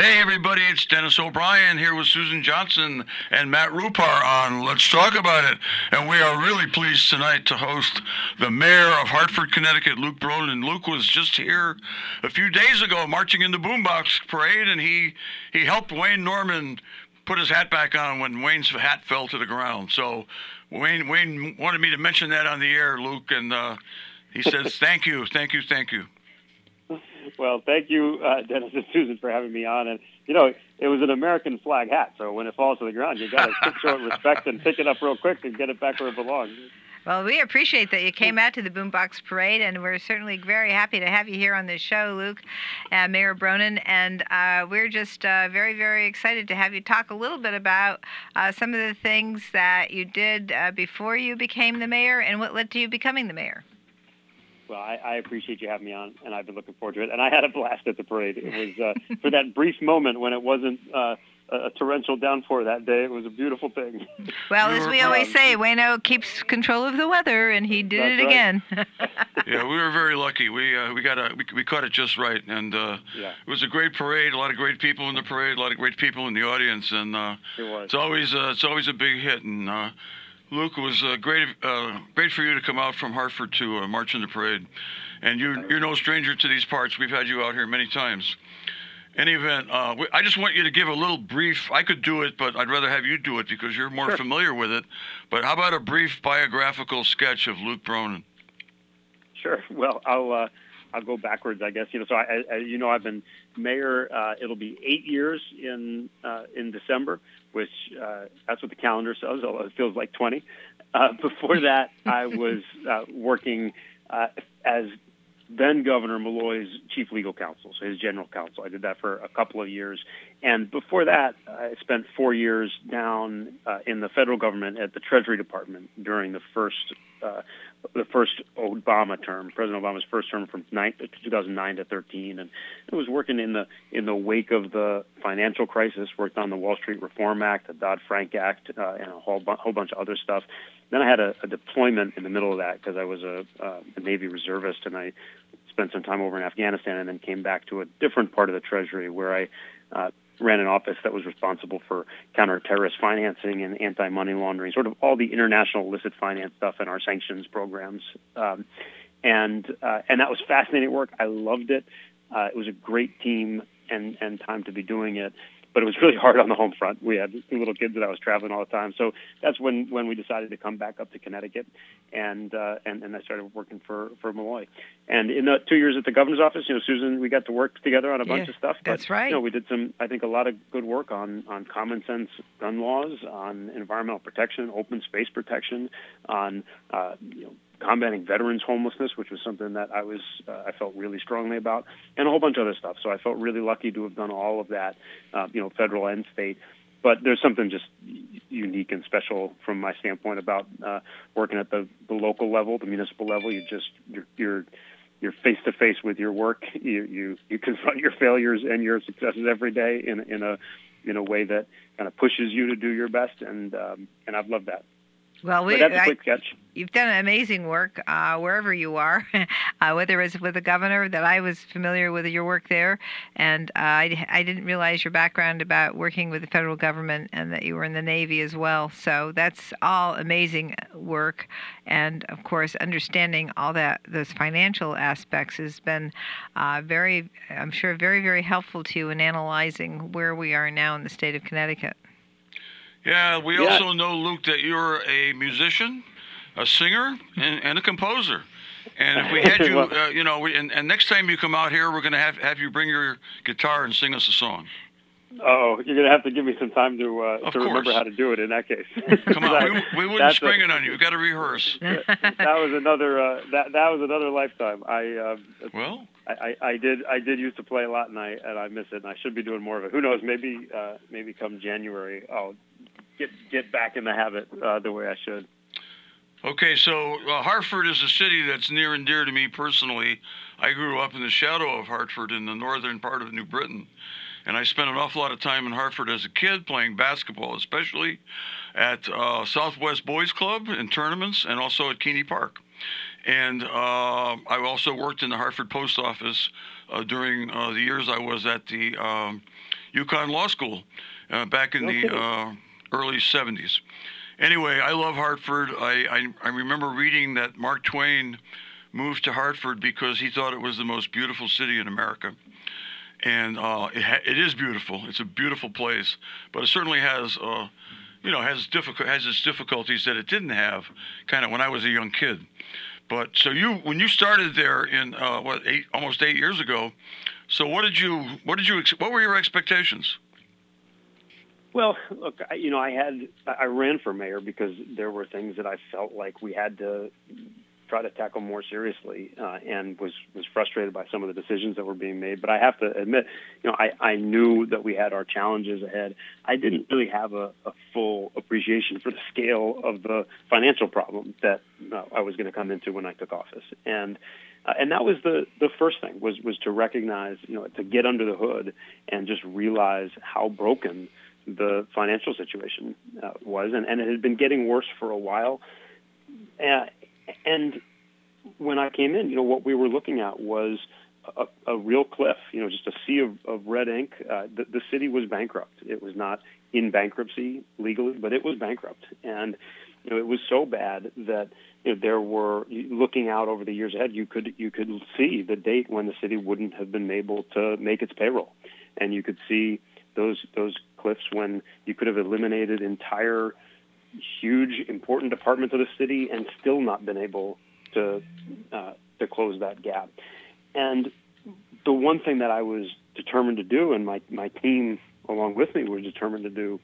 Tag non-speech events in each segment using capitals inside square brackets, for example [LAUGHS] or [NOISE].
Hey, everybody, it's Dennis O'Brien here with Susan Johnson and Matt Rupar on Let's Talk About It. And we are really pleased tonight to host the mayor of Hartford, Connecticut, Luke Bronin. Luke was just here a few days ago marching in the Boombox Parade, and he, he helped Wayne Norman put his hat back on when Wayne's hat fell to the ground. So Wayne, Wayne wanted me to mention that on the air, Luke, and uh, he says, [LAUGHS] thank you, thank you, thank you. Well, thank you, uh, [LAUGHS] Dennis and Susan, for having me on. And you know, it was an American flag hat, so when it falls to the ground, you got to show it respect and pick it up real quick and get it back where it belongs. Well, we appreciate that you came out to the Boombox Parade, and we're certainly very happy to have you here on the show, Luke, uh, Mayor Bronin. And uh, we're just uh, very, very excited to have you talk a little bit about uh, some of the things that you did uh, before you became the mayor and what led to you becoming the mayor. Well, I, I, appreciate you having me on, and I've been looking forward to it. And I had a blast at the parade. It was uh, [LAUGHS] for that brief moment when it wasn't uh, a torrential downpour that day. It was a beautiful thing. Well, as we always say, Wayno keeps control of the weather, and he did it right. again. [LAUGHS] yeah, we were very lucky. We uh, we got a we, we caught it just right, and uh, Yeah. it was a great parade. A lot of great people in the parade. A lot of great people in the audience, and uh, It was. it's always uh, it's always a big hit. And uh, Luke, it was uh, great uh, great for you to come out from Hartford to uh, march in the parade. And you you're no stranger to these parts. We've had you out here many times. Any event, uh, we- I just want you to give a little brief. I could do it, but I'd rather have you do it because you're more Sure. familiar with it. But how about a brief biographical sketch of Luke Bronin? Sure. Well, I'll uh, I'll go backwards, I guess. You know, so I, I you know I've been mayor. Uh, it'll be eight years in uh, in December, which uh, that's what the calendar says. Although it feels like twenty. Uh, [LAUGHS] before that, I was uh, working uh, as then Governor Malloy's chief legal counsel, so his general counsel. I did that for a couple of years, and before that, I spent four years down uh, in the federal government at the Treasury Department during the first uh, the first Obama term, President Obama's first term from nine, 2009 to 13, and I was working in the in the wake of the financial crisis. Worked on the Wall Street Reform Act, the Dodd Frank Act, uh, and a whole bu- whole bunch of other stuff. Then I had a, a deployment in the middle of that because I was a, uh, a Navy reservist, and I spent some time over in Afghanistan, and then came back to a different part of the Treasury where I uh, ran an office that was responsible for counter-terrorist financing and anti-money laundering, sort of all the international illicit finance stuff and our sanctions programs. Um, and uh, and that was fascinating work. I loved it. Uh, it was a great team and and time to be doing it. But it was really [LAUGHS] hard on the home front. We had two little kids that I was traveling all the time, so that's when when we decided to come back up to Connecticut, and uh, and and I started working for for Malloy. And in the two years at the governor's office, you know, Susan, we got to work together on a bunch Yeah, of stuff. But, that's right. You know, we did some, I think, a lot of good work on on common sense gun laws, on environmental protection, open space protection, on uh, you know combating veterans homelessness, which was something that I was uh, I felt really strongly about, and a whole bunch of other stuff. So I felt really lucky to have done all of that, uh, you know, federal and state. But there's something just unique and special from my standpoint about uh, working at the, the local level, the municipal level. You just you're, you're you're face to face with your work. You you you confront your failures and your successes every day in in a in a way that kind of pushes you to do your best, and um, and I've loved that. Well, we, But that's a quick sketch. you've done amazing work uh, wherever you are, [LAUGHS] uh, whether it's with the governor, that I was familiar with your work there, and uh, I, I didn't realize your background about working with the federal government and that you were in the Navy as well. So that's all amazing work, and of course, understanding all that those financial aspects has been uh, very, I'm sure, very very helpful to you in analyzing where we are now in the state of Connecticut. Yeah, we Yeah. also know, Luke, that you're a musician, a singer, and, and a composer. And if we [LAUGHS] had you, uh, you know, we, and, and next time you come out here, we're going to have, have you bring your guitar and sing us a song. Oh, you're gonna have to give me some time to uh, to remember how to do it. In that case, Come on, [LAUGHS] we, we wouldn't That's a- spring it on you. We've got to rehearse. [LAUGHS] that was another uh, that that was another lifetime. I, uh, Well, I I I did I did used to play a lot, and I and I miss it, and I should be doing more of it. Who knows? Maybe uh, maybe come January, I'll get get back in the habit uh, the way I should. okay, so uh, Hartford is a city that's near and dear to me personally. I grew up in the shadow of Hartford in the northern part of New Britain. And I spent an awful lot of time in Hartford as a kid playing basketball, especially at uh, Southwest Boys Club in tournaments and also at Keeney Park. And uh, I also worked in the Hartford Post Office uh, during uh, the years I was at the um, UConn Law School uh, back in Okay. the uh, early 70s. Anyway, I love Hartford. I, I, I remember reading that Mark Twain moved to Hartford because he thought it was the most beautiful city in America. And uh, it, ha- it is beautiful. It's a beautiful place, but it certainly has, uh, you know, has difficult has its difficulties that it didn't have, kind of when I was a young kid. But so you, when you started there in uh, what eight, almost eight years ago, so what did you, what did you, what were your expectations? Well, look, I, you know, I had I ran for mayor because there were things that I felt like we had to try to tackle more seriously, uh, and was was frustrated by some of the decisions that were being made. But I have to admit, you know, I I knew that we had our challenges ahead. I didn't really have a, a full appreciation for the scale of the financial problem that uh, I was going to come into when I took office, and. Uh, and that was the the first thing was was to recognize you know to get under the hood and just realize how broken the financial situation uh, was, and, and it had been getting worse for a while. Uh, and when I came in, you know, what we were looking at was a, a real cliff, you know, just a sea of, of red ink. Uh, the, the city was bankrupt. It was not in bankruptcy legally, but it was bankrupt. And, you know, it was so bad that you know, there were looking out over the years ahead. You could you could see the date when the city wouldn't have been able to make its payroll, and you could see those those cliffs when you could have eliminated entire huge important departments of the city and still not been able to uh, to close that gap. And the one thing that I was determined to do, and my my team along with me were determined to do,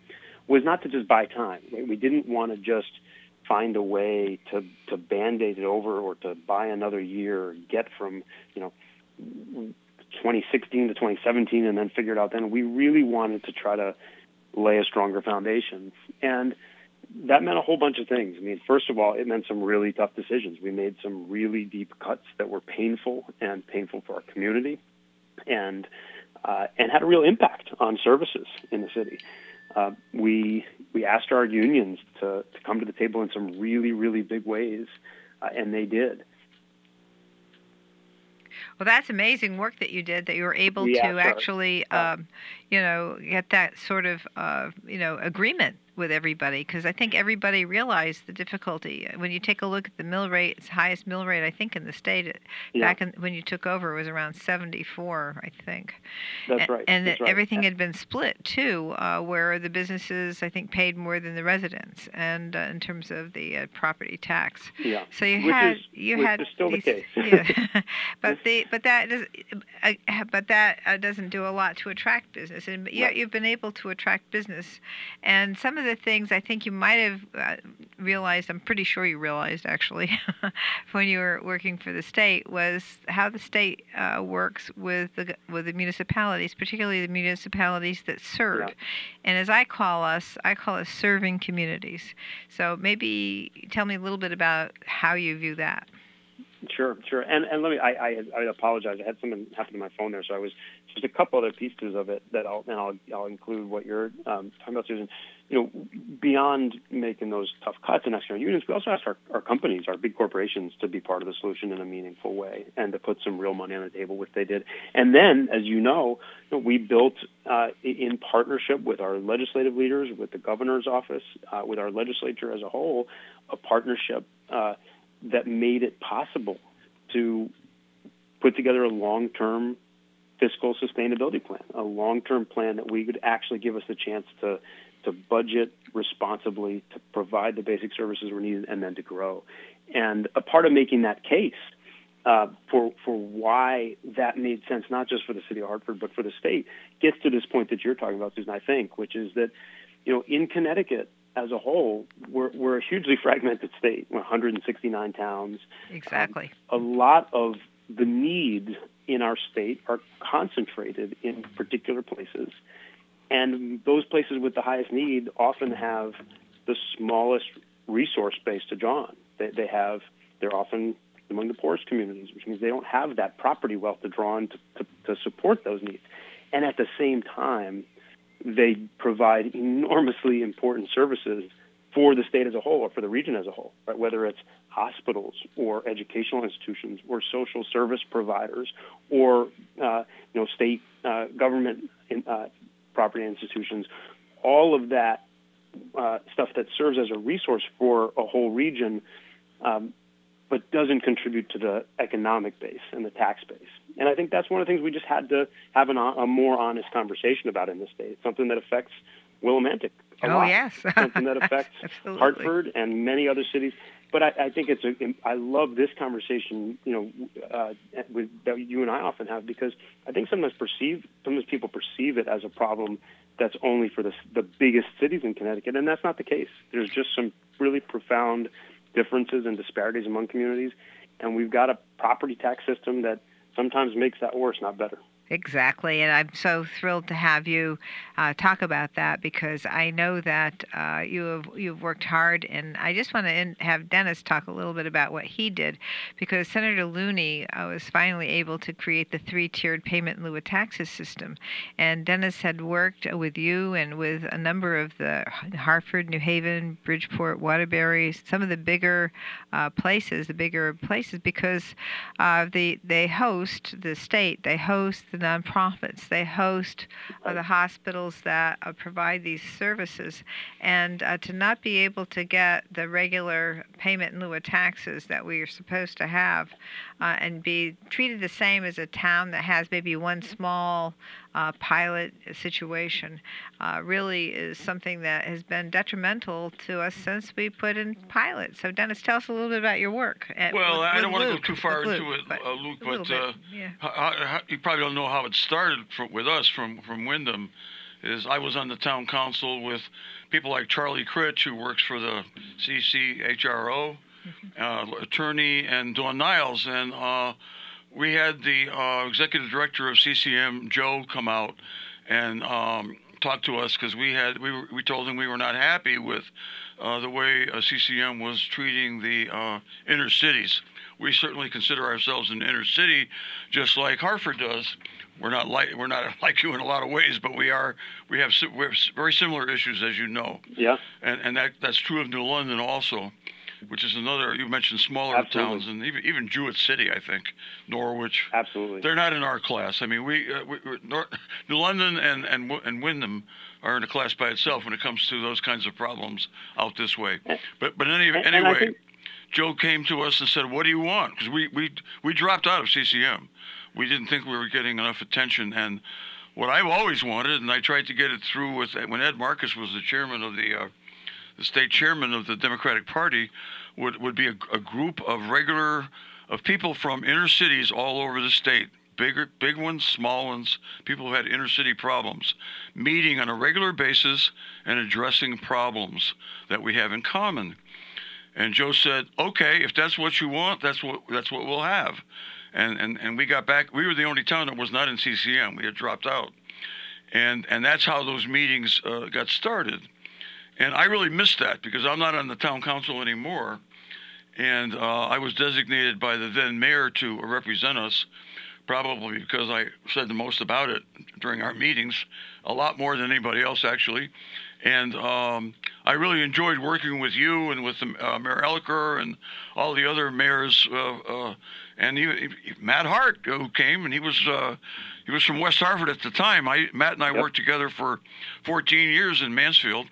was not to just buy time. We didn't want to just find a way to to band-aid it over or to buy another year, get from you know 2016 to 2017, and then figured out. Then we really wanted to try to lay a stronger foundation, and that meant a whole bunch of things. I mean, first of all, it meant some really tough decisions. We made some really deep cuts that were painful and painful for our community, and uh, and had a real impact on services in the city. Uh, we we asked our unions to, to come to the table in some really really big ways, uh, and they did. Well, that's amazing work that you did. That you were able Yeah, to sorry. actually, um, you know, get that sort of, uh, you know, agreement with everybody. Because I think everybody realized the difficulty when you take a look at the mill rate. It's highest mill rate I think in the state. Yeah. Back in, when you took over, it was around 74, I think. That's right. And that's that right. everything had been split too, uh, where the businesses I think paid more than the residents, and uh, in terms of the uh, property tax. yeah. So you Which had is- you which had is still the these, case. [LAUGHS] yeah. [LAUGHS] but the but that does uh, but that uh, doesn't do a lot to attract business, and yet Right. you've been able to attract business. And some of the things I think you might have uh, realized, I'm pretty sure you realized actually, [LAUGHS] when you were working for the state, was how the state uh, works with the with the municipalities, particularly the municipalities that serve. Yeah. And as I call us, I call us serving communities. So maybe tell me a little bit about how you view that. Sure, sure. And and let me. I I, I apologize. I had something happen to my phone there, so I was just a couple other pieces of it that I'll and I'll I'll include what you're um, talking about, Susan. You know, beyond making those tough cuts and external unions, we also asked our, our companies, our big corporations, to be part of the solution in a meaningful way and to put some real money on the table, which they did. And then, as you know, you know, we built uh, in partnership with our legislative leaders, with the governor's office, uh, with our legislature as a whole, a partnership. Uh, that made it possible to put together a long-term fiscal sustainability plan, a long-term plan that we could actually give us the chance to to budget responsibly, to provide the basic services we need, and then to grow. And a part of making that case uh, for for why that made sense, not just for the city of Hartford, but for the state, gets to this point that you're talking about, Susan. I think, which is that you know in Connecticut as a whole, we're, we're a hugely [LAUGHS] fragmented state, 169 towns. Exactly. A lot of the needs in our state are concentrated in particular places. And those places with the highest need often have the smallest resource base to draw on. They, they have, they're often among the poorest communities, which means they don't have that property wealth to draw on to, to, to support those needs. And at the same time, they provide enormously important services for the state as a whole or for the region as a whole, right? Whether it's hospitals or educational institutions or social service providers or uh, you know state uh, government in, uh, property institutions, all of that uh, stuff that serves as a resource for a whole region, um, but doesn't contribute to the economic base and the tax base. And I think that's one of the things we just had to have an, a more honest conversation about in the state. Something that affects Willimantic a oh lot. yes, something that affects Hartford and many other cities. But I, I think it's a. I love this conversation, you know, uh, with, that you and I often have because I think sometimes perceive sometimes people perceive it as a problem that's only for the the biggest cities in Connecticut, and that's not the case. There's just some really profound differences and disparities among communities, and we've got a property tax system that sometimes makes that worse, not better. Exactly, and I'm so thrilled to have you uh, talk about that because I know that uh, you have you've worked hard, and I just want to have Dennis talk a little bit about what he did, because Senator Looney uh, was finally able to create the three-tiered payment in lieu of taxes system, and Dennis had worked with you and with a number of the Hartford, New Haven, Bridgeport, Waterbury, some of the bigger uh, places, the bigger places, because uh, the they host the state, they host the nonprofits. They host uh, the hospitals that uh, provide these services. And uh, to not be able to get the regular payment in lieu of taxes that we are supposed to have uh, and be treated the same as a town that has maybe one small uh, pilot situation uh, really is something that has been detrimental to us since we put in pilot. So, Dennis, tell us a little bit about your work. At, well, with, I with don't want to go too far with into Luke, it, uh, Luke, but bit, uh, yeah. how, how, you probably don't know how it started from, with us from, from Windham. Is I was on the town council with people like Charlie Critch, who works for the CCHRO, uh, attorney, and Dawn Niles, and uh, we had the uh, executive director of CCM, Joe, come out and um, talk to us because we had we were, we told him we were not happy with uh, the way uh, CCM was treating the uh, inner cities. We certainly consider ourselves an inner city, just like Hartford does. We're not like we're not [LAUGHS] like you in a lot of ways, but we are. We have we have very similar issues, as you know, Yeah. and and that that's true of New London also, which is another. You mentioned smaller Absolutely. towns, and even even Jewett City, I think, Norwich. Absolutely. They're not in our class. I mean, we, uh, we [LAUGHS] New London and and and Windham are in a class by itself when it comes to those kinds of problems out this way. But but any, And- and anyway, think- Joe came to us and said, "What do you want?" Because we we we dropped out of CCM. We didn't think we were getting enough attention and. What I've always wanted, and I tried to get it through with when Ed Marcus was the chairman of the, uh, the state chairman of the Democratic Party, would would be a, a group of regular of people from inner cities all over the state, bigger, big ones, small ones, people who had inner city problems, meeting on a regular basis and addressing problems that we have in common. And Joe said, "Okay, if that's what you want, that's what that's what we'll have." And and and we got back. We were the only town that was not in CCM. We had dropped out, and and that's how those meetings uh, got started. And I really missed that because I'm not on the town council anymore and uh, I was designated by the then mayor to represent us, probably because I said the most about it during our meetings, a lot more than anybody else actually. And um, I really enjoyed working with you and with uh, Mayor Elicker and all the other mayors, uh, uh, and even Matt Hart, who came, and he was uh, he was from West Hartford at the time. I Matt and I Yep. worked together for 14 years in Mansfield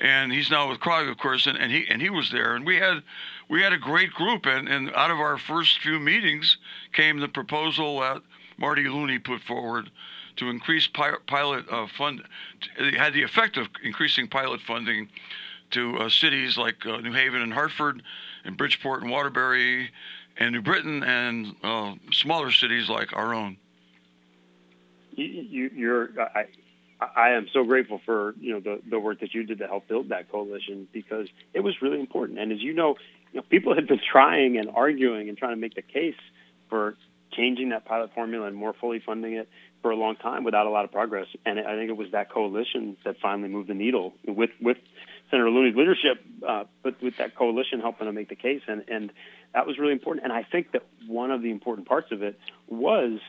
and he's now with CRCOG, of course, and, and he and he was there, and we had we had a great group, and, and out of our first few meetings came the proposal that Marty Looney put forward to increase pi- pilot uh, fund. It had the effect of increasing pilot funding to uh, cities like uh, New Haven and Hartford, and Bridgeport and Waterbury, and New Britain, and uh, smaller cities like our own. you, you're I, am so grateful for you know the the work that you did to help build that coalition because it was really important. And as you know, you know people had been trying and arguing and trying to make the case for changing that pilot formula and more fully funding it for a long time without a lot of progress. And I think it was that coalition that finally moved the needle with with Senator Looney's leadership, uh, but with that coalition helping to make the case. And and that was really important. And I think that one of the important parts of it was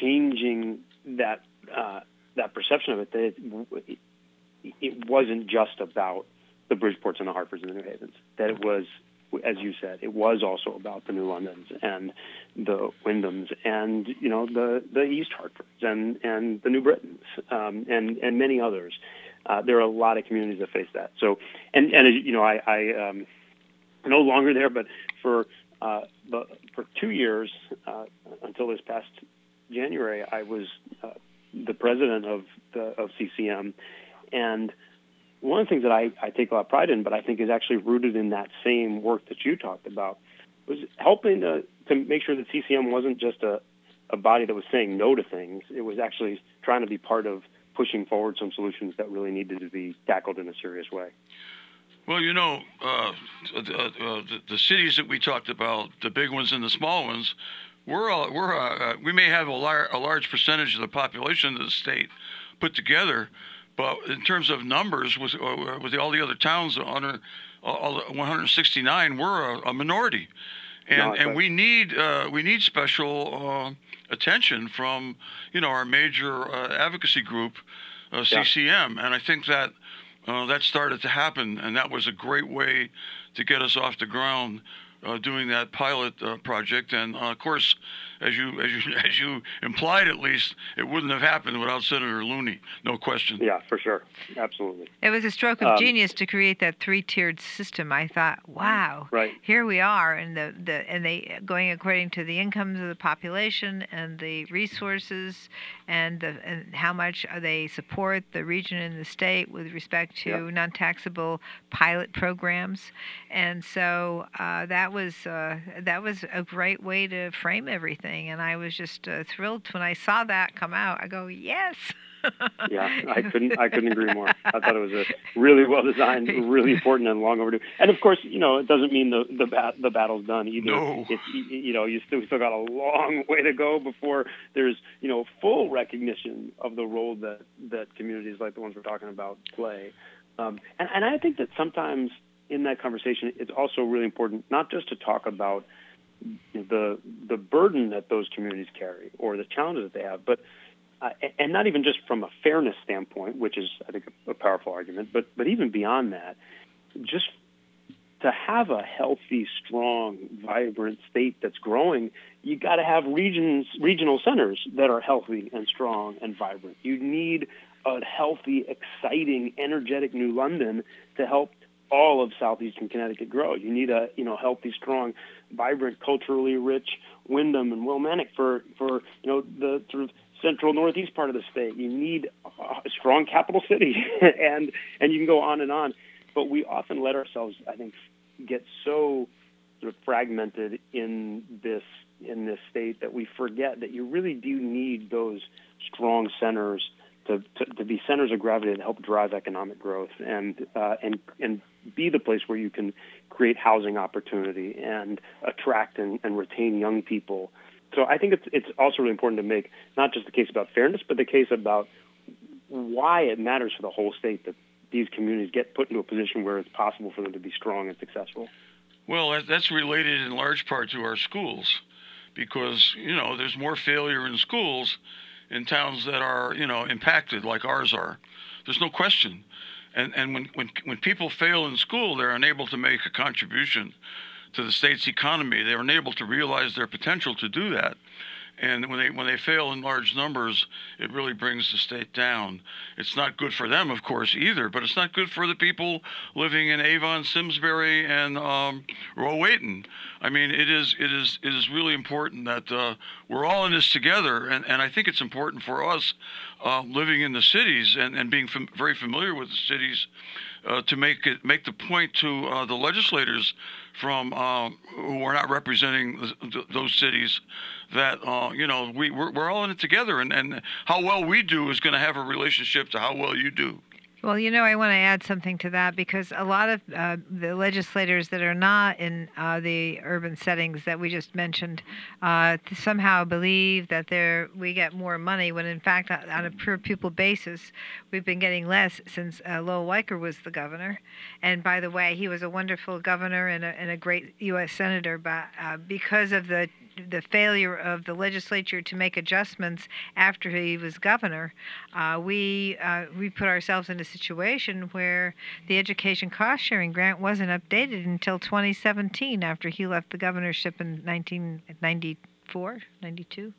changing that uh, that perception of it that it, it wasn't just about the Bridgeports and the Hartfords and the New Havens. That it was as you said, it was also about the New Londons and the Windhams and you know the the East Hartfords and and the New Britains um, and and many others. Uh, there are a lot of communities that face that. So and and you know I, I um, no longer there, but for uh, the, for two years uh, until this past January, I was uh, the president of the of CCM, and one of the things that I, I take a lot of pride in, but I think is actually rooted in that same work that you talked about, was helping to, to make sure that CCM wasn't just a, a body that was saying no to things. It was actually trying to be part of pushing forward some solutions that really needed to be tackled in a serious way. Well, you know, uh, the, uh, the, the, cities that we talked about, the big ones and the small ones, we're, all, we're uh, we may have a, lar- a large percentage of the population of the state put together, but in terms of numbers, with uh, with all the other towns under all 169, we're a, a minority, and no, and we need uh, we need special uh, attention from you know our major uh, advocacy group, CCM, yeah. and I think that uh, that started to happen, and that was a great way to get us off the ground uh, doing that pilot uh, project. And uh, of course, as you as you [LAUGHS] as you implied, at least, it wouldn't have happened without Senator Looney, no question. Yeah, for sure, absolutely. It was a stroke of um, genius to create that three-tiered system. I thought, wow, right. here we are, and the, the and they going according to the incomes of the population and the resources, and the and how much they support the region and the state with respect to yep. non-taxable pilot programs, and so uh, that was uh, that was a great way to frame everything, and I was just uh, thrilled when I saw that come out. I go, yes. yeah, I [LAUGHS] couldn't I couldn't agree more. I thought it was a really well designed, really important, and long overdue. And of course, you know, it doesn't mean the the bat, the battle's done either. No. It's you know, you still we still got a long way to go before there's you know full recognition of the role that that communities like the ones we're talking about play. Um, and, and I think that sometimes in that conversation, it's also really important not just to talk about the the burden that those communities carry or the challenges that they have, but uh, and not even just from a fairness standpoint, which is I think a, a powerful argument, but but even beyond that, just to have a healthy, strong, vibrant state that's growing, you got to have regions, regional centers that are healthy and strong and vibrant. You need a healthy, exciting, energetic New London to help all of southeastern Connecticut grow. You need a you know healthy, strong, vibrant, culturally rich Windham and Willimantic for for you know the sort of central northeast part of the state. You need a strong capital city, [LAUGHS] and and you can go on and on. But we often let ourselves, I think, get so sort of fragmented in this in this state that we forget that you really do need those strong centers to, to, be centers of gravity that help drive economic growth and uh, and and be the place where you can create housing opportunity and attract and, and retain young people. So I think it's it's also really important to make not just the case about fairness, but the case about why it matters for the whole state that these communities get put into a position where it's possible for them to be strong and successful. Well, that's related in large part to our schools, because you know there's more failure in schools in towns that are you know impacted like ours are. There's no question and and when when when people fail in school, they're unable to make a contribution to the state's economy. They're unable to realize their potential to do that. And when they when they fail in large numbers, it really brings the state down. It's not good for them, of course, either. But it's not good for the people living in Avon, Simsbury, and um, Rowayton. I mean, it is it is it is really important that uh, we're all in this together. And, and I think it's important for us uh, living in the cities and, and being fam- very familiar with the cities uh, to make it make the point to uh, the legislators from uh, who are not representing th- those cities that uh, you know we we're, we're, all in it together, and, and how well we do is going to have a relationship to how well you do. Well, you know, I want to add something to that because a lot of uh, the legislators that are not in uh, the urban settings that we just mentioned uh, somehow believe that we get more money when, in fact, on a per pupil basis, we've been getting less since uh, Lowell Weicker was the governor. And by the way, he was a wonderful governor and a, and a great U.S. senator, but uh, because of the the failure of the legislature to make adjustments after he was governor, uh, we uh, we put ourselves in a situation where the education cost sharing grant wasn't updated until 2017 after he left the governorship in 1994, 92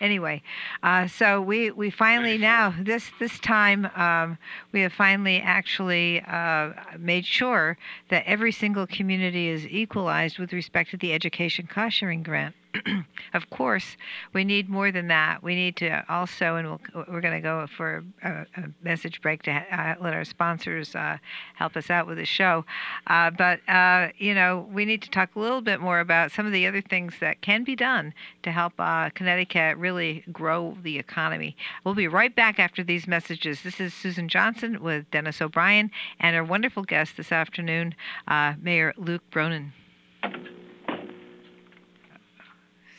anyway, uh, so we, we finally now this this time um, we have finally actually uh, made sure that every single community is equalized with respect to the education cost sharing grant. [CLEARS THROAT] of course, we need more than that. We need to also, and we'll, we're going to go for a, a, message break to uh, let our sponsors uh, help us out with the show. Uh, but, uh, you know, we need to talk a little bit more about some of the other things that can be done to help uh, Connecticut really grow the economy. We'll be right back after these messages. This is Susan Johnson with Dennis O'Brien and our wonderful guest this afternoon, uh, Mayor Luke Bronin.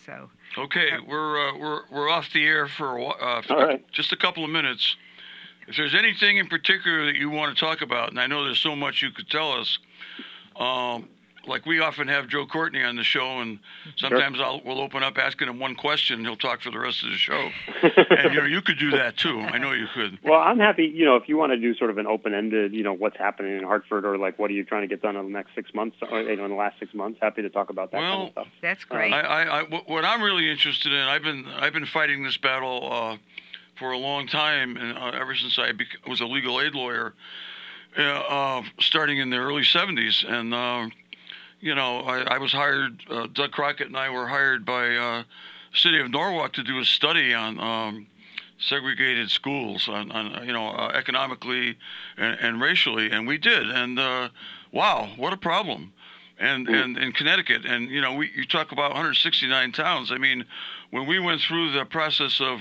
So. Okay, we're uh, we're we're off the air for uh, just a couple of minutes. If there's anything in particular that you want to talk about, and I know there's so much you could tell us, um, like we often have Joe Courtney on the show, and sometimes sure. I'll we'll open up asking him one question, and he'll talk for the rest of the show. [LAUGHS] and you know, you could do that too. I know you could. Well, I'm happy. You know, if you want to do sort of an open-ended, you know, what's happening in Hartford, or like what are you trying to get done in the next six months, or you know, in the last six months, happy to talk about that well, kind of stuff. That's great. I, I, I, what I'm really interested in, I've been I've been fighting this battle uh, for a long time, and uh, ever since I bec- was a legal aid lawyer. Uh, uh starting in the early 70s, and uh, you know, I, I was hired. Uh, Doug Crockett and I were hired by uh, City of Norwalk to do a study on um, segregated schools, on, on you know, uh, economically and, and, racially, and we did. And uh, wow, what a problem! And mm. and in Connecticut, and you know, we you talk about 169 towns. I mean, when we went through the process of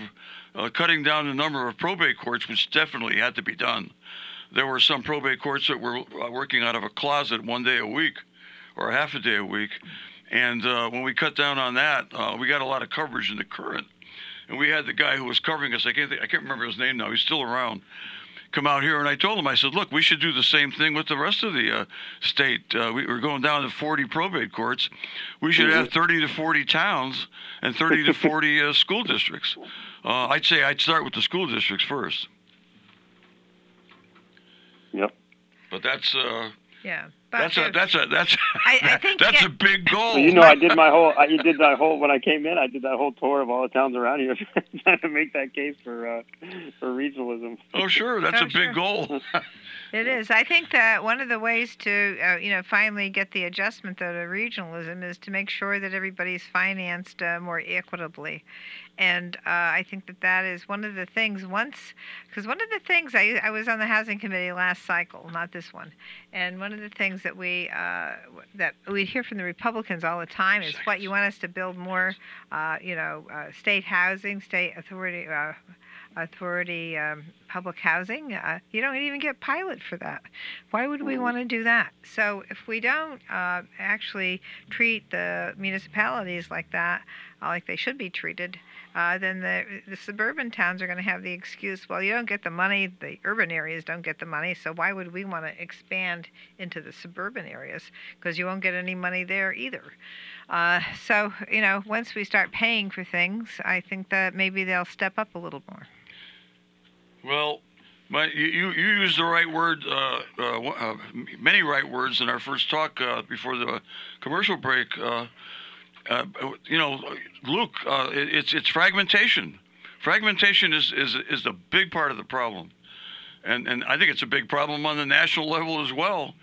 uh, cutting down the number of probate courts, which definitely had to be done. There were some probate courts that were uh, working out of a closet one day a week or half a day a week. And uh, when we cut down on that, uh, we got a lot of coverage in the Courant. And we had the guy who was covering us. I can't think, I can't remember his name now. He's still around. Come out here, and I told him, I said, look, we should do the same thing with the rest of the uh, state. Uh, we, are going down to 40 probate courts. We should have 30 to 40 towns and 30 to 40 uh, school districts. Uh, I'd say I'd start with the school districts first. Yep. But that's yeah. That's a that's a that's I, I [LAUGHS] think that's a big goal. Well, you know, I did my whole I did that whole when I came in. I did that whole tour of all the towns around here, [LAUGHS] trying to make that case for uh, for regionalism. Oh, sure, that's oh, a big goal. [LAUGHS] it is. I think that one of the ways to uh, you know finally get the adjustment though to regionalism is to make sure that everybody's financed uh, more equitably, and uh, I think that that is one of the things. Once, because one of the things I I was on the housing committee last cycle, not this one, and one of the things that we uh, that we'd hear from the Republicans all the time is what you want us to build more, uh, you know, uh, state housing, state authority. Uh, authority um, public housing. Uh, you don't even get pilot for that. Why would we want to do that? So if we don't uh, actually treat the municipalities like that, like they should be treated, uh, then the, the suburban towns are going to have the excuse, well, you don't get the money, the urban areas don't get the money, so why would we want to expand into the suburban areas? Because you won't get any money there either. Uh, so, you know, once we start paying for things, I think that maybe they'll step up a little more. Well, my, you, you used the right word, uh, uh, uh, many right words in our first talk uh, before the commercial break. Uh, uh, you know, Luke, uh, it's it's fragmentation. Fragmentation is, is is a big part of the problem, and and I think it's a big problem on the national level as well.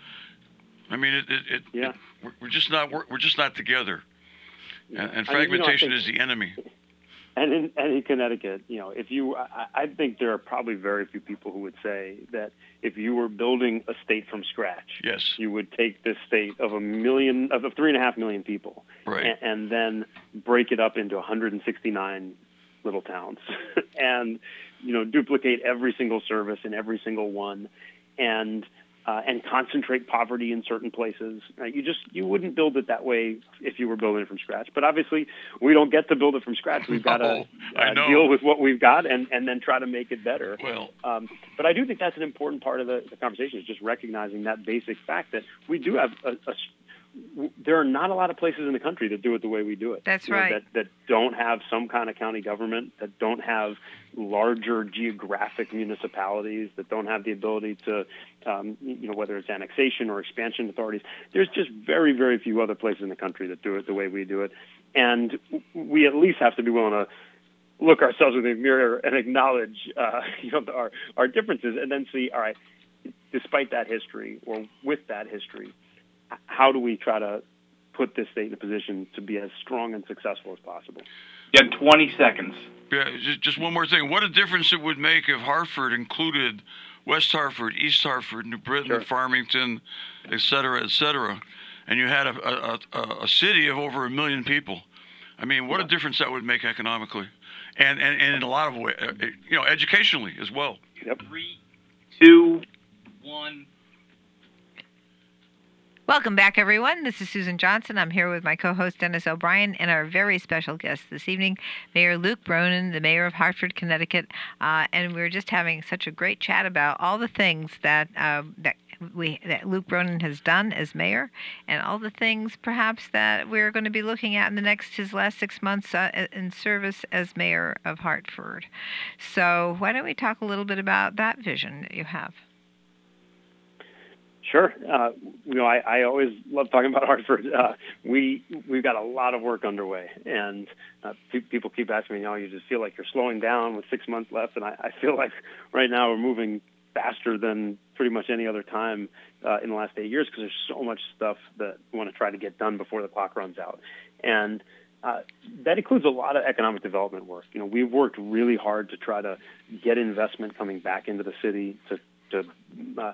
I mean, it, it, it yeah. It, we're just not we're, we're just not together, yeah. and, and, fragmentation I mean, you know, is the enemy and in, and in Connecticut, you know, if you, I, I think there are probably very few people who would say that if you were building a state from scratch, yes, you would take this state of a million, of three and a half million people, right. and, and then break it up into 169 little towns, [LAUGHS] and you know, duplicate every single service in every single one, and uh, and concentrate poverty in certain places. Uh, you just you wouldn't build it that way if you were building it from scratch. But obviously, we don't get to build it from scratch. We've got to [LAUGHS] uh, deal with what we've got and, and then try to make it better. Well, um, but I do think that's an important part of the, the, conversation is just recognizing that basic fact that we do have a, a there are not a lot of places in the country that do it the way we do it. That's You know, right. that, that don't have some kind of county government, that don't have larger geographic municipalities, that don't have the ability to, um, you know, whether it's annexation or expansion authorities. There's just very, very few other places in the country that do it the way we do it, and we at least have to be willing to look ourselves in the mirror and acknowledge, uh, [LAUGHS] you know, our our differences, and then see, all right, despite that history or with that history, how do we try to put this state in a position to be as strong and successful as possible? You have 20 seconds. Yeah, just, just one more thing. What a difference it would make if Hartford included West Hartford, East Hartford, New Britain, Sure. Farmington, et cetera, et cetera, and you had a, a, a, a city of over a million people. I mean, what a difference that would make economically, and and, and in a lot of ways, uh, you know, educationally as well. Yep. Three, two, one. Welcome back, everyone. This is Susan Johnson. I'm here with my co host, Dennis O'Brien, and our very special guest this evening, Mayor Luke Bronin, the mayor of Hartford, Connecticut. Uh, and we are just having such a great chat about all the things that, uh, that we that Luke Bronin has done as mayor, and all the things perhaps that we're going to be looking at in the next his last six months uh, in service as mayor of Hartford. So why don't we talk a little bit about that vision that you have? Sure. Uh, you know, I, I always love talking about [LAUGHS] Hartford. Uh, we we've got a lot of work underway, and uh, pe- people keep asking me, you know, you just feel like you're slowing down with six months left, and I, I feel like right now we're moving faster than pretty much any other time uh, in the last eight years because there's so much stuff that we want to try to get done before the clock runs out, and uh, that includes a lot of economic development work. You know, we've worked really hard to try to get investment coming back into the city to to uh,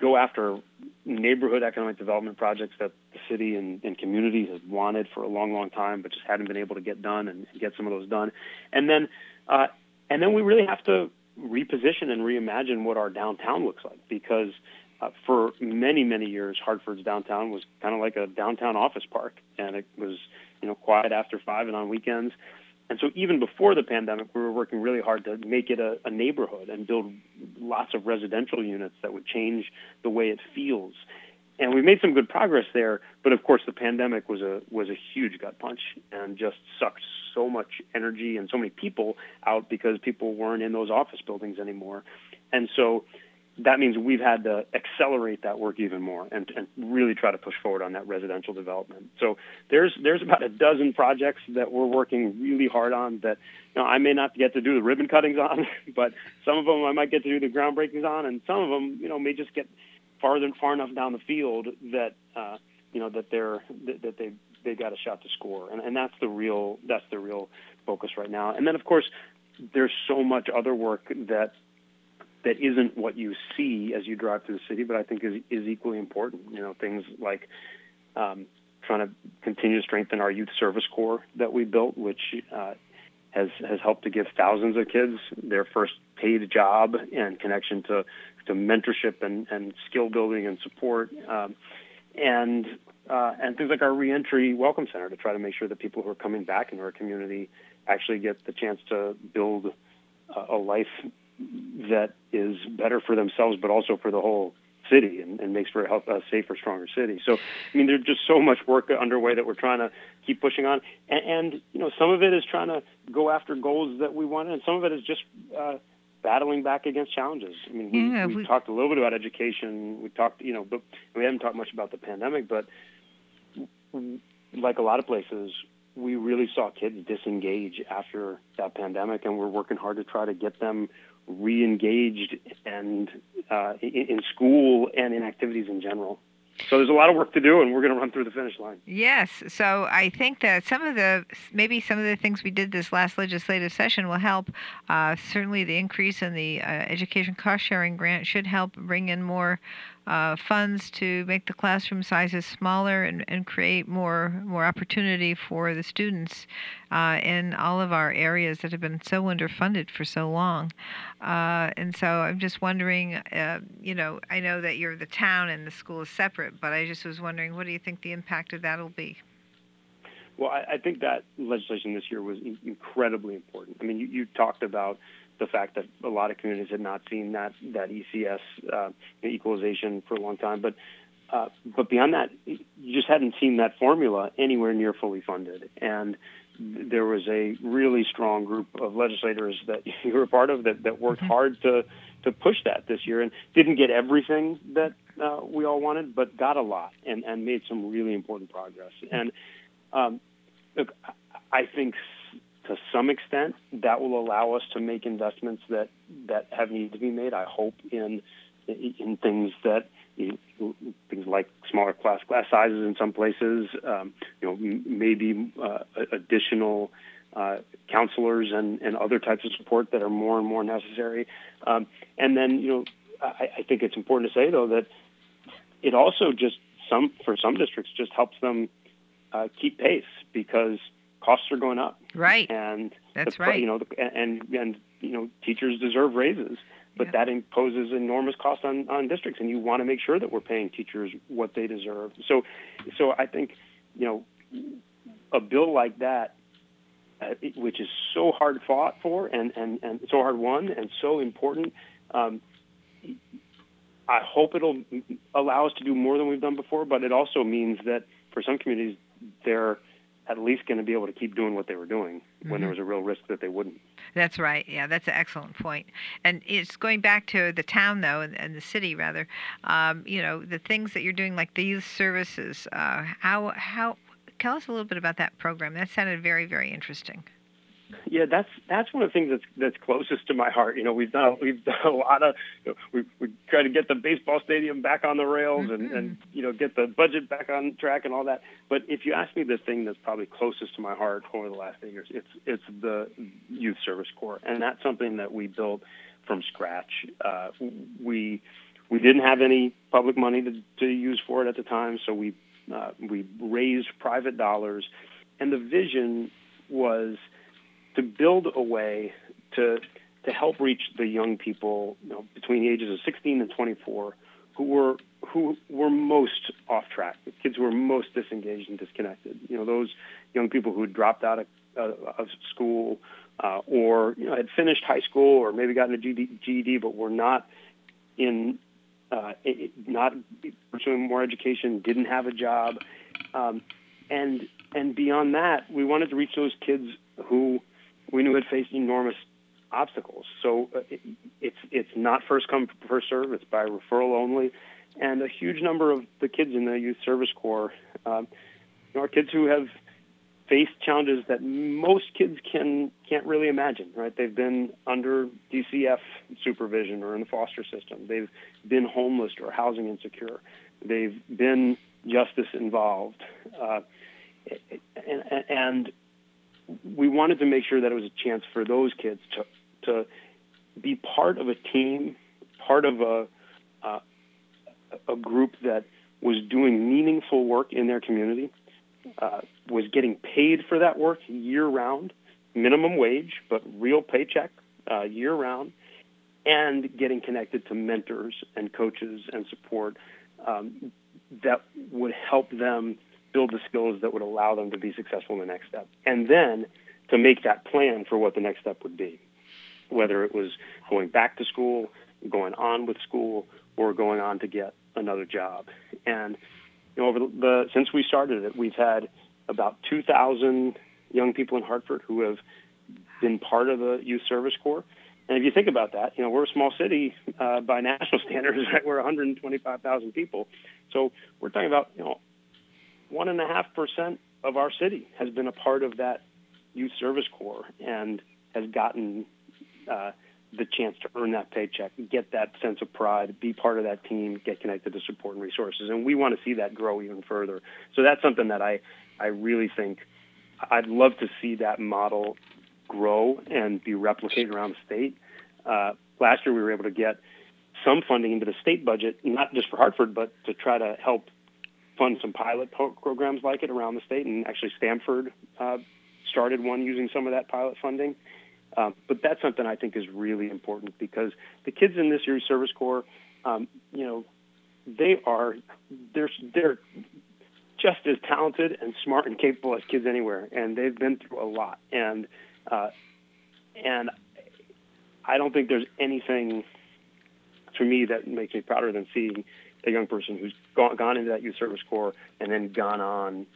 go after neighborhood economic development projects that the city and, and community has wanted for a long, long time, but just hadn't been able to get done and get some of those done. And then, uh, and then we really have to reposition and reimagine what our downtown looks like because uh, for many, many years, Hartford's downtown was kind of like a downtown office park, and it was, you know, quiet after five and on weekends. And so even before the pandemic, we were working really hard to make it a, a neighborhood and build lots of residential units that would change the way it feels. And we made some good progress there, but of course the pandemic was a was a huge gut punch and just sucked so much energy and so many people out because people weren't in those office buildings anymore. And so that means we've had to accelerate that work even more and, and really try to push forward on that residential development. So there's there's about a dozen projects that we're working really hard on that you know I may not get to do the ribbon cuttings on, [LAUGHS] but some of them I might get to do the groundbreakings on, and some of them you know may just get farther and far enough down the field that uh, you know that they're that, that they they got a shot to score, and, and that's the real that's the real focus right now. And then of course there's so much other work that that isn't what you see as you drive through the city, but I think is is equally important. You know, things like um, trying to continue to strengthen our youth service corps that we built, which uh, has has helped to give thousands of kids their first paid job and connection to to mentorship and, and skill building and support, um, and uh, and things like our reentry welcome center to try to make sure that people who are coming back into our community actually get the chance to build a, a life that is better for themselves, but also for the whole city and, and makes for a, health, a safer, stronger city. So, I mean, there's just so much work underway that we're trying to keep pushing on. And, and you know, some of it is trying to go after goals that we want, and some of it is just uh, battling back against challenges. I mean, we, Yeah, we, we- talked a little bit about education. We talked, you know, but we haven't talked much about the pandemic. But like a lot of places, we really saw kids disengage after that pandemic, and we're working hard to try to get them re-engaged and uh, in, school and in activities in general. So there's a lot of work to do, and we're going to run through the finish line. Yes. So I think that some of the maybe some of the things we did this last legislative session will help. Uh, certainly, the increase in the uh, education cost sharing grant should help bring in more uh, funds to make the classroom sizes smaller and, and create more more opportunity for the students uh, in all of our areas that have been so underfunded for so long. Uh, and so I'm just wondering, uh, you know, I know that you're the town and the school is separate, but I just was wondering, what do you think the impact of that will be? Well, I, I think that legislation this year was in- incredibly important. I mean, you, you talked about the fact that a lot of communities had not seen that that ECS uh, equalization for a long time, but uh, but beyond that, you just hadn't seen that formula anywhere near fully funded. And there was a really strong group of legislators that [LAUGHS] you were a part of that, that worked mm-hmm. hard to to push that this year and didn't get everything that uh, we all wanted, but got a lot and, and made some really important progress. And um, look, I think to some extent that will allow us to make investments that that have needed to be made. I hope in in things that things like smaller class class sizes in some places, um, you know, maybe uh, additional uh, counselors and, and other types of support that are more and more necessary. Um, and then, you know, I, I think it's important to say though that it also just some for some districts just helps them uh, keep pace because costs are going up. Right. And that's the, right. You know, and and you know, teachers deserve raises but that imposes enormous costs on, on districts, and you want to make sure that we're paying teachers what they deserve. So, so I think, you know, a bill like that, uh, which is so hard fought for and, and, and so hard won and so important, um, I hope it'll allow us to do more than we've done before, but it also means that for some communities, they're at least going to be able to keep doing what they were doing mm-hmm. when there mm-hmm. was a real risk that they wouldn't. That's right. Yeah, that's an excellent point. And it's going back to the town, though, and, and the city rather. Um, you know, the things that you're doing, like the youth services. Uh, how how? Tell us a little bit about that program. That sounded very very interesting. Yeah, that's that's one of the things that's that's closest to my heart. You know, we've done we've done a lot of you know, we we try to get the baseball stadium back on the rails mm-hmm. and and you know get the budget back on track and all that. But if you ask me the thing that's probably closest to my heart over the last eight years, it's it's the youth service corps, and that's something that we built from scratch. Uh, we we didn't have any public money to, to use for it at the time, so we uh, we raised private dollars, and the vision was to build a way to to help reach the young people you know, between the ages of 16 and 24 who were who were most off track, the kids who were most disengaged and disconnected. You know, those young people who had dropped out of, uh, of school uh, or you know had finished high school or maybe gotten a GED, GED but were not in uh, not pursuing more education, didn't have a job, um, and and beyond that, we wanted to reach those kids who we knew it faced enormous obstacles. So uh, it, it's it's not first come first serve. It's by referral only, and a huge number of the kids in the youth service corps um, are kids who have faced challenges that most kids can can't really imagine. Right? They've been under DCF supervision or in the foster system. They've been homeless or housing insecure. They've been justice involved. Uh, and, and we wanted to make sure that it was a chance for those kids to to be part of a team, part of a uh, a group that was doing meaningful work in their community, uh, was getting paid for that work year round, minimum wage, but real paycheck uh, year round, and getting connected to mentors and coaches and support um, that would help them build the skills that would allow them to be successful in the next step. And then to make that plan for what the next step would be, whether it was going back to school, going on with school, or going on to get another job. And you know, over the since we started it, we've had about 2,000 young people in Hartford who have been part of the youth service corps. And if you think about that, you know, we're a small city uh, by [LAUGHS] national standards, right? We're 125,000 people. So we're talking about, you know, one and a half percent of our city has been a part of that youth service corps and has gotten uh, the chance to earn that paycheck, get that sense of pride, be part of that team, get connected to support and resources, and we want to see that grow even further. So that's something that I I really think I'd love to see that model grow and be replicated around the state. Uh, last year we were able to get some funding into the state budget, not just for Hartford, but to try to help fund some pilot po- programs like it around the state. And actually, Stamford uh, started one using some of that pilot funding. Um, but that's something I think is really important because the kids in this year's service corps, um, you know, they are they're they're just as talented and smart and capable as kids anywhere, and they've been through a lot. And uh, and I don't think there's anything for me that makes me prouder than seeing a young person who's gone, gone into that youth service corps and then gone on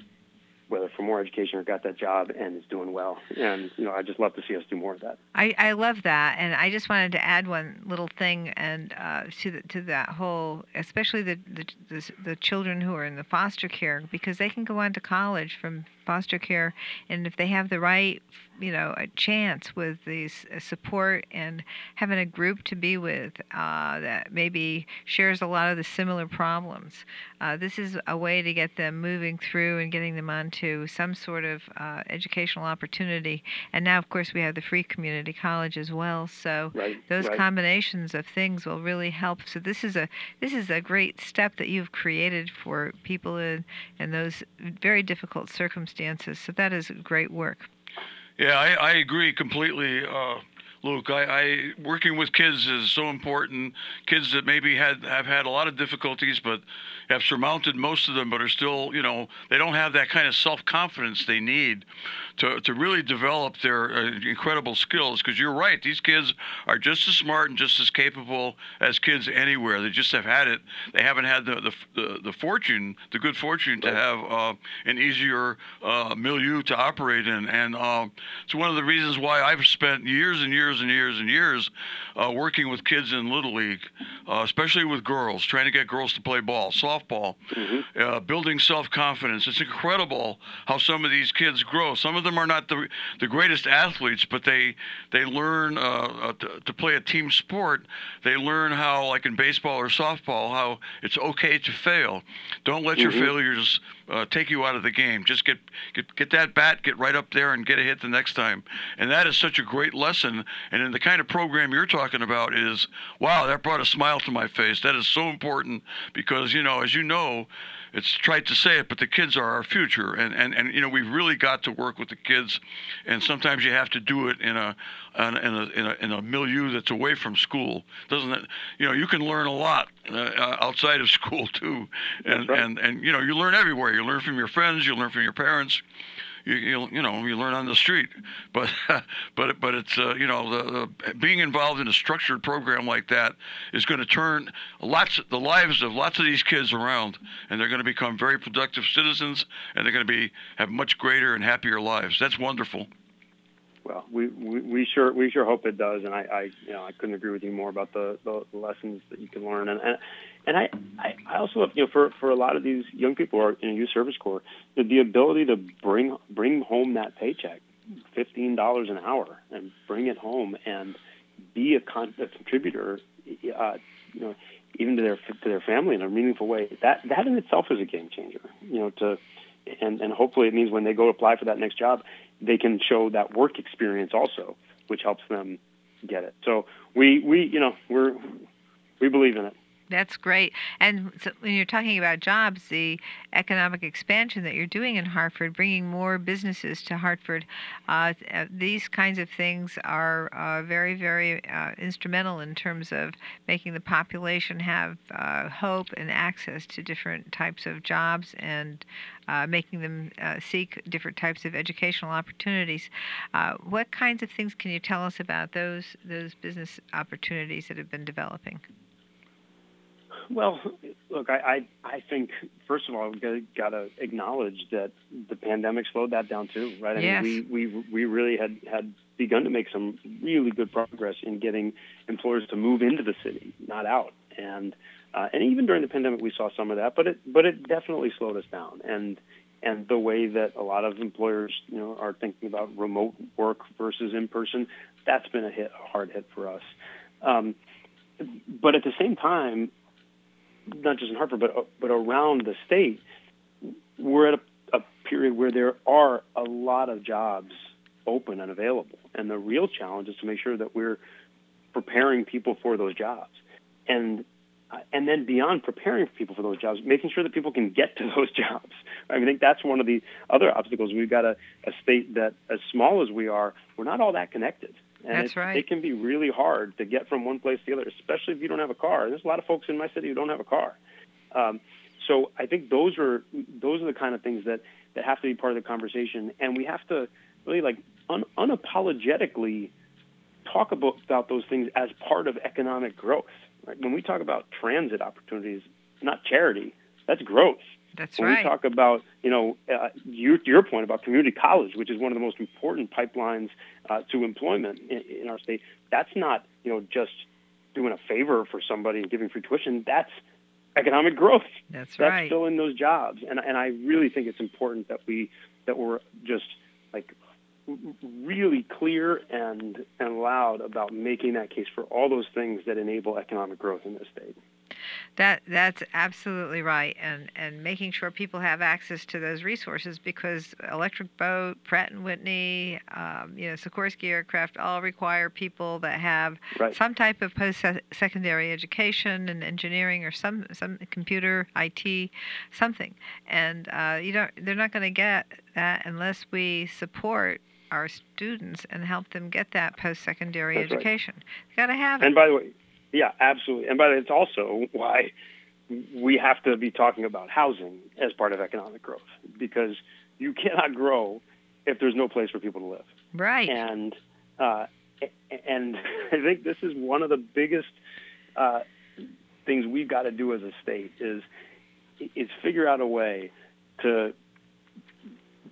whether for more education or got that job and is doing well. And you know, I just love to see us do more of that. I, I love that, and I just wanted to add one little thing and uh, to the, to that whole, especially the, the the the children who are in the foster care because they can go on to college from foster care, and if they have the right, you know, a chance with these uh, support and having a group to be with uh, that maybe shares a lot of the similar problems, uh, this is a way to get them moving through and getting them onto some sort of uh, educational opportunity. And now, of course, we have the free community college as well. So right, those right. combinations of things will really help. So this is a this is a great step that you've created for people in in those very difficult circumstances circumstances. So that is great work. Yeah, I, I agree completely. Uh, Luke, I, I, working with kids is so important. Kids that maybe had have had a lot of difficulties, but have surmounted most of them, but are still, you know, they don't have that kind of self confidence they need to, to really develop their uh, incredible skills. Because you're right, these kids are just as smart and just as capable as kids anywhere. They just have had it. They haven't had the the, the, fortune, the good fortune to have uh, an easier uh, milieu to operate in. And uh, it's one of the reasons why I've spent years and years and years and years uh, working with kids in Little League, uh, especially with girls, trying to get girls to play ball, softball, mm-hmm. building self confidence. It's incredible how some of these kids grow. Some of of them are not the the greatest athletes, but they they learn uh, uh, to, to, play a team sport. They learn how, like in baseball or softball, how it's okay to fail. Don't let mm-hmm. your failures uh, take you out of the game. Just get, get get that bat, get right up there, and get a hit the next time. And that is such a great lesson. And in the kind of program you're talking about is, wow, that brought a smile to my face. That is so important because you know, as you know it's trite to say it, but the kids are our future, and and and you know we've really got to work with the kids, and sometimes you have to do it in a in a in a, in a milieu that's away from school. Doesn't it? You know, you can learn a lot uh, outside of [LAUGHS] school too, and right. and and you know you learn everywhere. You learn from your friends, you learn from your parents you, you, you know you learn on the street. But [LAUGHS] but but it's uh, you know the, the, being involved in a structured program like that is going to turn lots the lives of lots of these kids around and they're going to become very productive citizens and they're going to be have much greater and happier lives. That's wonderful. Well, we, we, we sure we sure hope it does, and I, I you know I couldn't agree with you more about the, the, lessons that you can learn, and and, and I, I I also you know for for a lot of these young people who are in a youth service corps, the, the ability to bring bring home that paycheck, fifteen dollars an hour, and bring it home and be a, con- a contributor, uh, you know, even to their to their family in a meaningful way. That that in itself is a game changer. You know, to and and hopefully it means when they go apply for that next job, they can show that work experience also, which helps them get it. So we we you know we're we believe in it. That's great. And so when you're talking about jobs, the economic expansion that you're doing in Hartford, bringing more businesses to Hartford, uh, uh these kinds of things are uh, very, very uh, instrumental in terms of making the population have uh, hope and access to different types of jobs and uh, making them seek different types of educational opportunities. what kinds of things can you tell us about those those business opportunities that have been developing? Well, look, I, I, I think first of all we got to acknowledge that the pandemic slowed that down too, right? I yes. mean, we, we we really had had begun to make some really good progress in getting employers to move into the city, not out, and uh, and even during the pandemic we saw some of that, but it but it definitely slowed us down, and and the way that a lot of employers you know are thinking about remote work versus in person, that's been a hit, a hard hit for us. Um, but at the same time, not just in Hartford, but but around the state, we're at a, a period where there are a lot of jobs open and available, and the real challenge is to make sure that we're preparing people for those jobs, and and then beyond preparing people for those jobs, making sure that people can get to [LAUGHS] those jobs. I, mean, I think that's one of the other obstacles. We've got a, a state that, as small as we are, we're not all that connected. And That's it, right. It can be really hard to get from one place to the other, especially if you don't have a car. There's a lot of folks in my city who don't have a car. Um, so I think those are those are the kind of things that that have to be part of the conversation, and we have to really like un- unapologetically talk about, about those things as part of economic growth. Right? When we talk about transit opportunities, not charity. That's growth. That's when right. we talk about, you know, uh, your, your point about community college, which is one of the most important pipelines uh, to employment in, in our state, that's not, you know, just doing a favor for somebody and giving free tuition. That's economic growth. That's That's right. filling those jobs, and and I really think it's important that we that we're just like really clear and and loud about making that case for all those things that enable economic growth in this state. That that's absolutely right, and and making sure people have access to those resources because Electric Boat, Pratt and Whitney, um, you know, Sikorsky Aircraft all require people that have Right. some type of post-secondary education and engineering or some some computer IT, something, and uh, you don't they're not going to get that unless we support our students and help them get that post-secondary That's right. education. You got to have it. And by the way, yeah, absolutely. And by the way, it's also why we have to be talking about housing as part of economic growth because you cannot grow if there's no place for people to live. right. And uh, and [LAUGHS] I think this is one of the biggest uh, things we've got to do as a state is is figure out a way to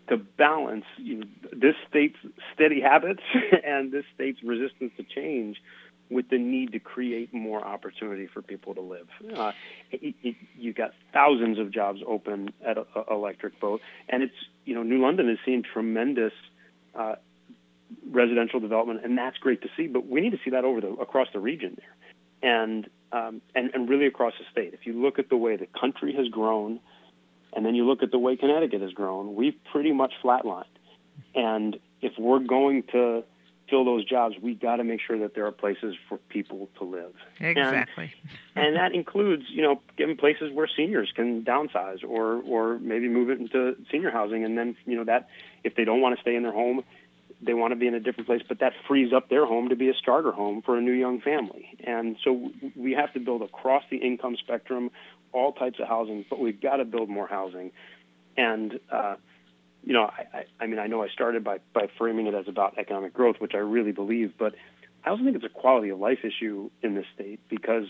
to balance you know, this state's steady habits [LAUGHS] and this state's resistance to change with the need to create more opportunity for people to live. Uh, it, it, you got thousands of jobs open at a, a Electric Boat, and it's you know New London is seeing tremendous uh, residential development, and that's great to see. But we need to see that over the across the region there, and um, and and really across the state. If you look at the way the country has grown, and then you look at the way Connecticut has grown, we've pretty much flatlined. And if we're going to fill those jobs, we got to make sure that there are places for people to live. Exactly. [LAUGHS] And that includes, you know, giving places where seniors can downsize or or maybe move it into senior housing and then, you know, that if they don't want to stay in their home, they want to be in a different place, but that frees up their home to be a starter home for a new young family. And so we have to build across the income spectrum, all types of housing, but we've got to build more housing. And uh, you know, I, I, I mean, I know I started by, by framing it as about economic growth, which I really believe, but I also think it's a quality of life issue in this state because,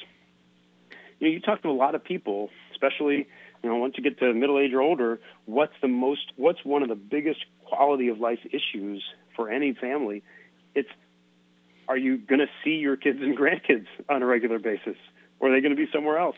you know, you talk to a lot of people, especially, you know, once you get to middle age or older, what's the most, what's one of the biggest quality of life issues for any family? It's, are you going to see your kids and grandkids on a regular basis, or are they going to be somewhere else?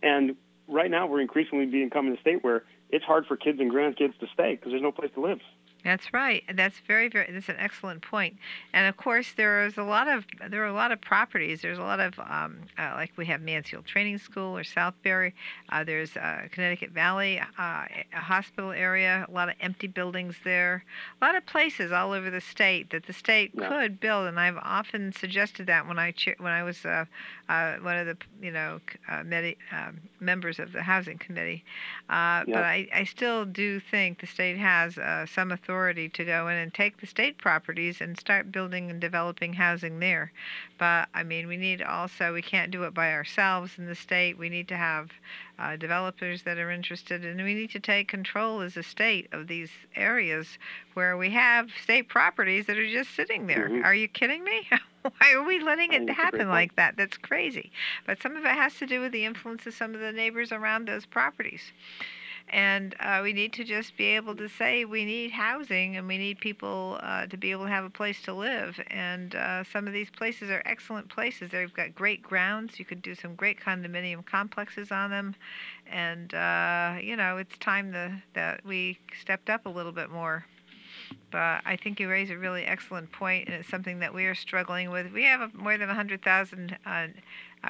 And right now, we're increasingly becoming a state where it's hard for kids and grandkids to stay because there's no place to live. That's right. That's very, very. That's an excellent point. And of course, there is a lot of there are a lot of properties. There's a lot of um, uh, like we have Mansfield Training School or Southbury. Uh, there's uh, Connecticut Valley, uh, a hospital area. A lot of empty buildings there. A lot of places all over the state that the state Yeah. could build. And I've often suggested that when I when I was uh, uh, one of the you know uh, medi- um members of the housing committee. Uh, Yeah. But I, I still do think the state has uh, some authority to go in and take the state properties and start building and developing housing there. But I mean, we need also, we can't do it by ourselves in the state. We need to have uh, developers that are interested, and we need to take control as a state of these areas where we have state properties that are just sitting there. Mhm. Are you kidding me? [LAUGHS] Why are we letting it think it's a great happen like that? That's crazy. But some of it has to do with the influence of some of the neighbors around those properties. And uh, we need to just be able to say we need housing and we need people uh, to be able to have a place to live. And uh, some of these places are excellent places. They've got great grounds. You could do some great condominium complexes on them. And, uh, you know, it's time to, that we stepped up a little bit more. But I think you raise a really excellent point, and it's something that we are struggling with. We have more than 100,000. Uh, uh,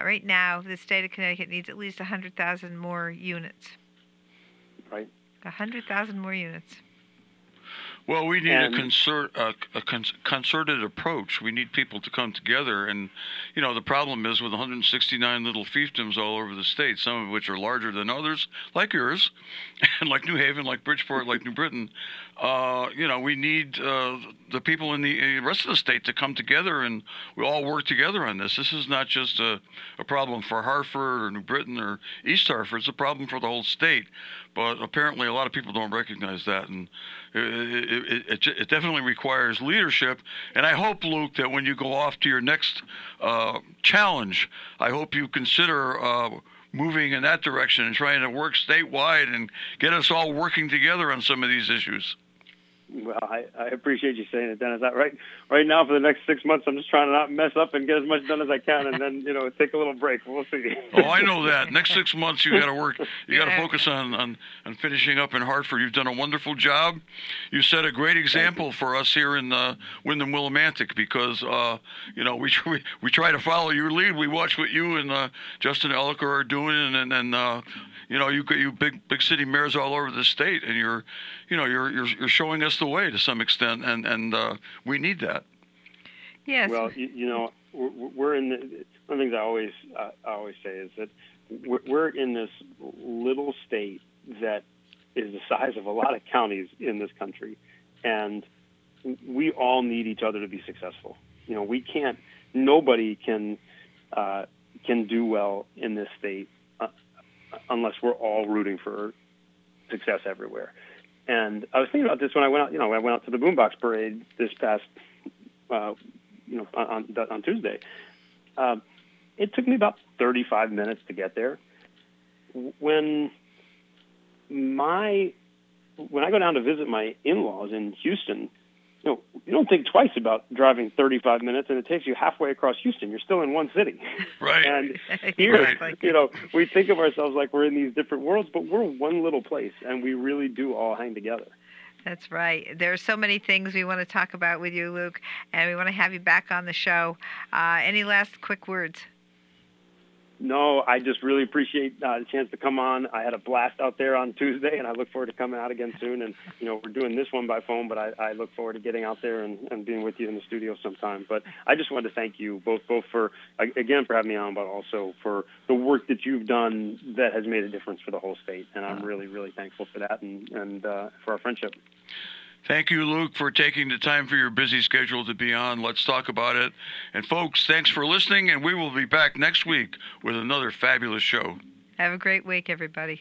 right now, the state of Connecticut needs at least 100,000 more units. Right. 100,000 more units. Well, we need And- a, concert, a, a concerted approach. We need people to come together. And, you know, the problem is with 169 little fiefdoms all over the state, some of which are larger than others, like yours, [LAUGHS] and like New Haven, like Bridgeport, like New Britain. Uh, you know, we need uh, the people in the rest of the state to come together and we all work together on this. This is not just a, a problem for Hartford or New Britain or East Hartford. It's a problem for the whole state. But apparently, a lot of people don't recognize that, and it, it, it, it definitely requires leadership. And I hope, Luke, that when you go off to your next uh, challenge, I hope you consider uh, moving in that direction and trying to work statewide and get us all working together on some of these issues. Well, I, I appreciate you saying it, Dennis. That right, right now for the next six months, I'm just trying to not mess up and get as much done as I can, and then you know take a little break. We'll see. [LAUGHS] oh, I know that. Next six months, you got to work. You got to focus on, on on finishing up in Hartford. You've done a wonderful job. You set a great example for us here in uh, Windham Willimantic because uh, you know we, [LAUGHS] we we try to follow your lead. We watch what you and uh, Justin Elicker are doing, and and, and uh, you know you you big big city mayors all over the state, and you're you know you're you're, you're showing us the way to some extent, and and uh, we need that. Yes. Well, you, you know, we're, we're in the, one of the things I always uh, I always say is that we're, we're in this little state that is the size of a lot of counties in this country, and we all need each other to be successful. You know, we can't. Nobody can uh, can do well in this state uh, unless we're all rooting for success everywhere. And I was thinking about this when I went out. You know, I went out to the Boombox Parade this past, uh, you know, on on Tuesday. Um, it took me about 35 minutes to get there. When my when I go down to visit my in-laws in Houston, you know, you don't think twice about driving 35 minutes, and it takes you halfway across Houston. You're still in one city. Right. and [LAUGHS] here, right. you know, we think of ourselves like we're in these different worlds, but we're one little place, and we really do all hang together. That's right. There are so many things we want to talk about with you, Luke, and we want to have you back on the show. Uh, any last quick words? No, I just really appreciate uh, the chance to come on. I had a blast out there on Tuesday, and I look forward to coming out again soon. And you know, we're doing this one by phone, but I, I look forward to getting out there and, and being with you in the studio sometime. But I just wanted to thank you both, both for again for having me on, but also for the work that you've done that has made a difference for the whole state. And I'm really, really thankful for that and and uh, for our friendship. Thank you, Luke, for taking the time for your busy schedule to be on. Let's talk about it. And, folks, thanks for listening, and we will be back next week with another fabulous show. Have a great week, everybody.